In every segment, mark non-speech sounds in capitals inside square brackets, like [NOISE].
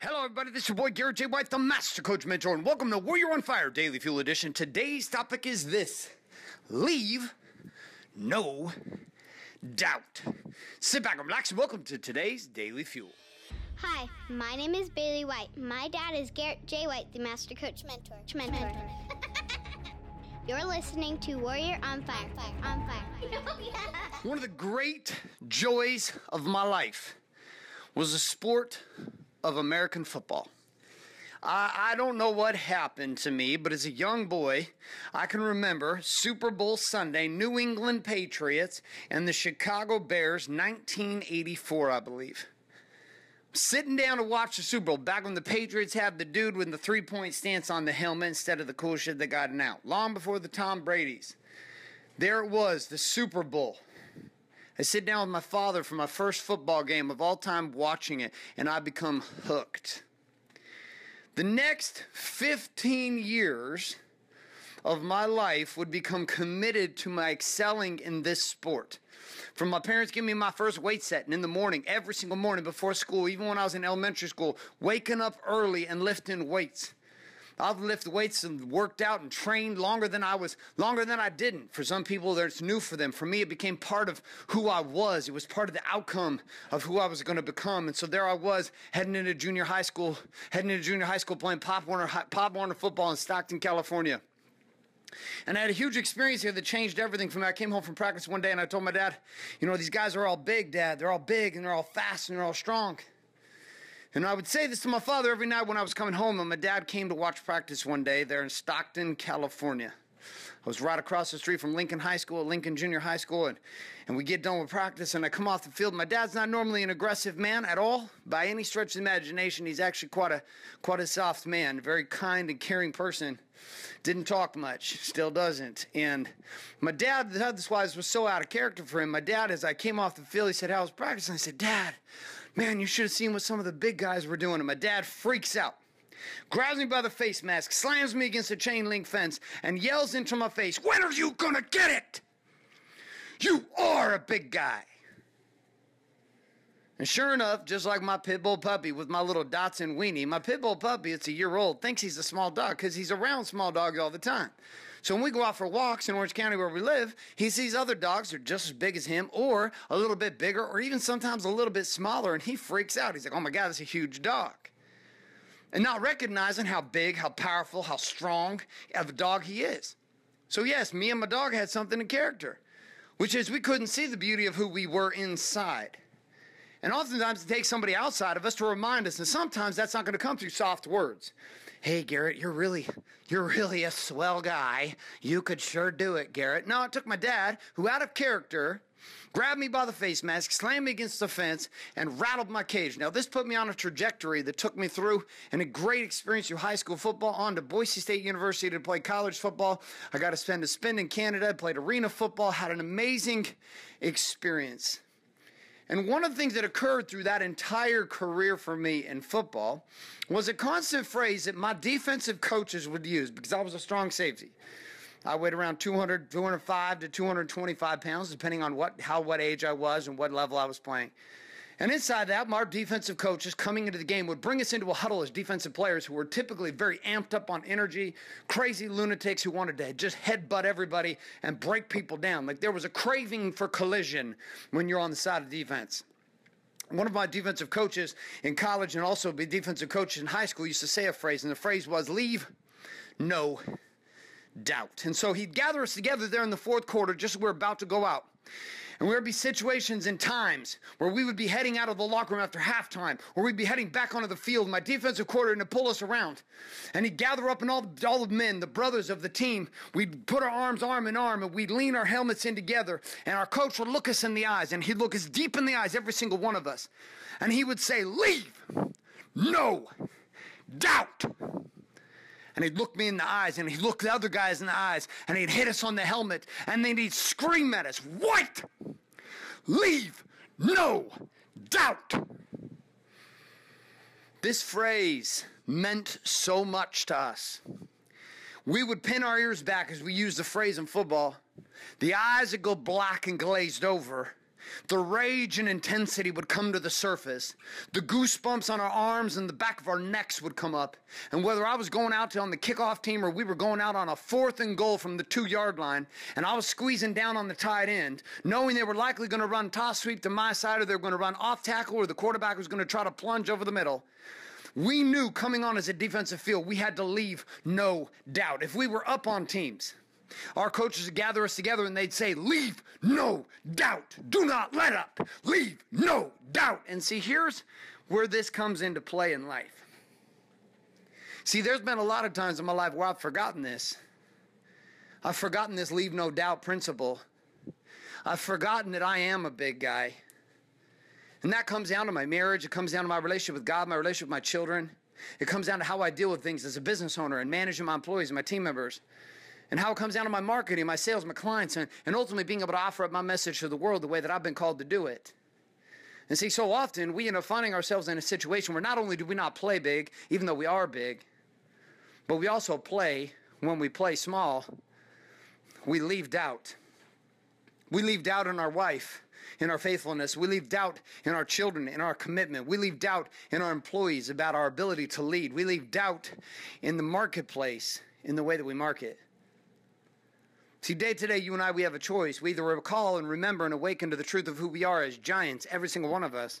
Hello, everybody. This is your boy Garrett J. White, the Master Coach Mentor, and welcome to Warrior on Fire Daily Fuel Edition. Today's topic is this Leave No Doubt. Sit back and relax, and welcome to today's Daily Fuel. Hi, my name is Bailey White. My dad is Garrett J. White, the Master Coach Mentor. Mentor. [LAUGHS] You're listening to Warrior on Fire. On Fire. [LAUGHS] Oh, One of the great joys of my life was a sport of American football. I, I don't know what happened to me, but as a young boy, I can remember Super Bowl Sunday, New England Patriots and the Chicago Bears, 1984, I believe. Sitting down to watch the Super Bowl back when the Patriots had the dude with the three point stance on the helmet instead of the cool shit that got out. Long before the Tom Brady's. There it was, the Super Bowl. I sit down with my father for my first football game of all time watching it, and I become hooked. The next 15 years of my life would become committed to my excelling in this sport. From my parents giving me my first weight set in the morning, every single morning before school, even when I was in elementary school, waking up early and lifting weights. I've lifted weights and worked out and trained longer than I was, longer than I didn't. For some people, that's new for them. For me, it became part of who I was. It was part of the outcome of who I was going to become. And so there I was, heading into junior high school, heading into junior high school, playing Pop Warner, Pop Warner football in Stockton, California. And I had a huge experience here that changed everything for me. I came home from practice one day and I told my dad, you know, these guys are all big, dad. They're all big and they're all fast and they're all strong. And I would say this to my father every night when I was coming home, and my dad came to watch practice one day there in Stockton, California. I was right across the street from Lincoln High School, Lincoln Junior High School, and, and we get done with practice, and I come off the field. My dad's not normally an aggressive man at all, by any stretch of imagination. He's actually quite a quite a soft man, a very kind and caring person. Didn't talk much, still doesn't. And my dad, this wise was so out of character for him. My dad, as I came off the field, he said, "How was practice?" And I said, "Dad, man, you should have seen what some of the big guys were doing." And my dad freaks out grabs me by the face mask, slams me against a chain link fence, and yells into my face, When are you gonna get it? You are a big guy. And sure enough, just like my pit bull puppy with my little dachshund weenie, my pit bull puppy, it's a year old, thinks he's a small dog because he's around small dogs all the time. So when we go out for walks in Orange County where we live, he sees other dogs that are just as big as him or a little bit bigger or even sometimes a little bit smaller and he freaks out. He's like, oh my God, that's a huge dog and not recognizing how big, how powerful, how strong of a dog he is. So, yes, me and my dog had something in character, which is we couldn't see the beauty of who we were inside. And oftentimes it takes somebody outside of us to remind us, and sometimes that's not going to come through soft words. Hey, Garrett, you're really, you're really a swell guy. You could sure do it, Garrett. No, it took my dad, who out of character grabbed me by the face mask, slammed me against the fence, and rattled my cage. Now, this put me on a trajectory that took me through and a great experience through high school football on to Boise State University to play college football. I got to spend a spin in Canada, played arena football, had an amazing experience. And one of the things that occurred through that entire career for me in football was a constant phrase that my defensive coaches would use because I was a strong safety. I weighed around 200, 205 to 225 pounds, depending on what, how, what age I was and what level I was playing. And inside that, our defensive coaches coming into the game would bring us into a huddle as defensive players who were typically very amped up on energy, crazy lunatics who wanted to just headbutt everybody and break people down. Like there was a craving for collision when you're on the side of defense. One of my defensive coaches in college and also be defensive coach in high school used to say a phrase, and the phrase was leave no doubt. And so he'd gather us together there in the fourth quarter, just as we're about to go out. And there would be situations and times where we would be heading out of the locker room after halftime, or we'd be heading back onto the field. My defensive coordinator to pull us around, and he'd gather up and all the, all the men, the brothers of the team. We'd put our arms arm in arm, and we'd lean our helmets in together. And our coach would look us in the eyes, and he'd look us deep in the eyes, every single one of us, and he would say, "Leave, no doubt." And he'd look me in the eyes and he'd look the other guys in the eyes and he'd hit us on the helmet and then he'd scream at us, White! Leave no doubt! This phrase meant so much to us. We would pin our ears back as we use the phrase in football. The eyes would go black and glazed over, The rage and intensity would come to the surface. The goosebumps on our arms and the back of our necks would come up. And whether I was going out on the kickoff team or we were going out on a fourth and goal from the two yard line, and I was squeezing down on the tight end, knowing they were likely going to run toss sweep to my side or they were going to run off tackle or the quarterback was going to try to plunge over the middle. We knew coming on as a defensive field, we had to leave no doubt. If we were up on teams, our coaches would gather us together and they'd say, Leave no doubt. Do not let up. Leave no doubt. And see, here's where this comes into play in life. See, there's been a lot of times in my life where I've forgotten this. I've forgotten this leave no doubt principle. I've forgotten that I am a big guy. And that comes down to my marriage, it comes down to my relationship with God, my relationship with my children. It comes down to how I deal with things as a business owner and managing my employees and my team members and how it comes down to my marketing, my sales, my clients, and, and ultimately being able to offer up my message to the world the way that I've been called to do it. And see, so often we end up finding ourselves in a situation where not only do we not play big, even though we are big, but we also play, when we play small, we leave doubt. We leave doubt in our wife, in our faithfulness. We leave doubt in our children, in our commitment. We leave doubt in our employees about our ability to lead. We leave doubt in the marketplace, in the way that we market. See, day to day, you and I, we have a choice. We either recall and remember and awaken to the truth of who we are as giants, every single one of us.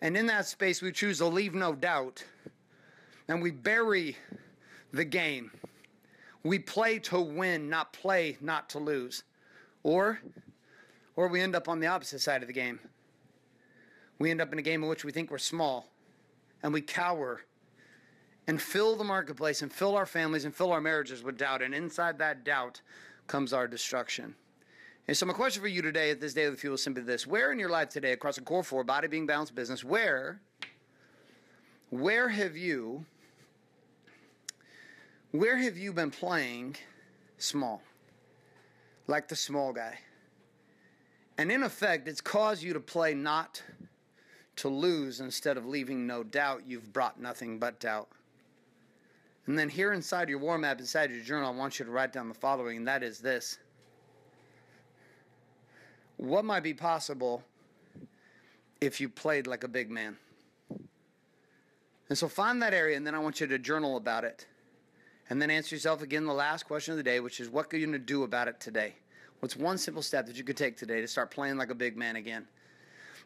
And in that space, we choose to leave no doubt. And we bury the game. We play to win, not play not to lose. Or, or we end up on the opposite side of the game. We end up in a game in which we think we're small and we cower and fill the marketplace and fill our families and fill our marriages with doubt. And inside that doubt comes our destruction. And so, my question for you today at this day of the fuel is simply this Where in your life today, across the core four, body being balanced business, where, where have you, where have you been playing small? Like the small guy. And in effect, it's caused you to play not to lose instead of leaving no doubt. You've brought nothing but doubt. And then here inside your war map, inside your journal, I want you to write down the following, and that is this. What might be possible if you played like a big man? And so find that area, and then I want you to journal about it. And then answer yourself again the last question of the day, which is what are you going to do about it today? What's one simple step that you could take today to start playing like a big man again?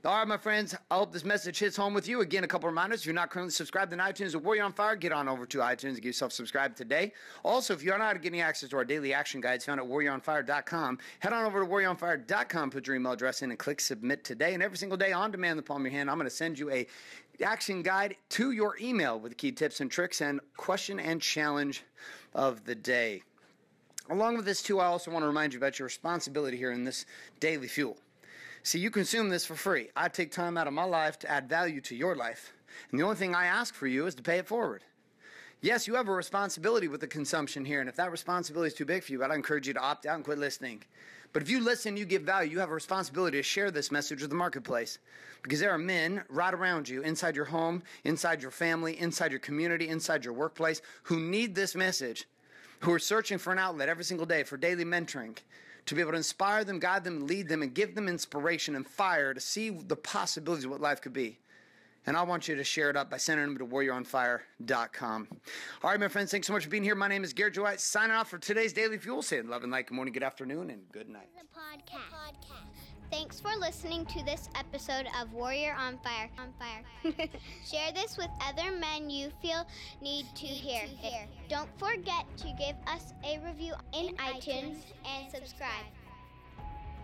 All right, my friends, I hope this message hits home with you. Again, a couple reminders. If you're not currently subscribed to iTunes or Warrior on Fire, get on over to iTunes and get yourself subscribed today. Also, if you're not getting access to our daily action guides found at warrioronfire.com, head on over to warrioronfire.com, put your email address in, and click submit today. And every single day on demand, the palm of your hand, I'm going to send you a action guide to your email with key tips and tricks and question and challenge of the day. Along with this, too, I also want to remind you about your responsibility here in this daily fuel. See, you consume this for free. I take time out of my life to add value to your life. And the only thing I ask for you is to pay it forward. Yes, you have a responsibility with the consumption here, and if that responsibility is too big for you, I'd encourage you to opt out and quit listening. But if you listen, you give value, you have a responsibility to share this message with the marketplace. Because there are men right around you, inside your home, inside your family, inside your community, inside your workplace, who need this message, who are searching for an outlet every single day for daily mentoring, to be able to inspire them, guide them, lead them, and give them inspiration and fire to see the possibilities of what life could be. And I want you to share it up by sending them to warrioronfire.com. All right, my friends, thanks so much for being here. My name is Garrett Joe White, signing off for today's Daily Fuel. Saying love and light, good morning, good afternoon, and good night. The podcast. Thanks for listening to this episode of Warrior on Fire. On Fire. [LAUGHS] Share this with other men you feel need to hear. Don't forget to give us a review in iTunes and subscribe.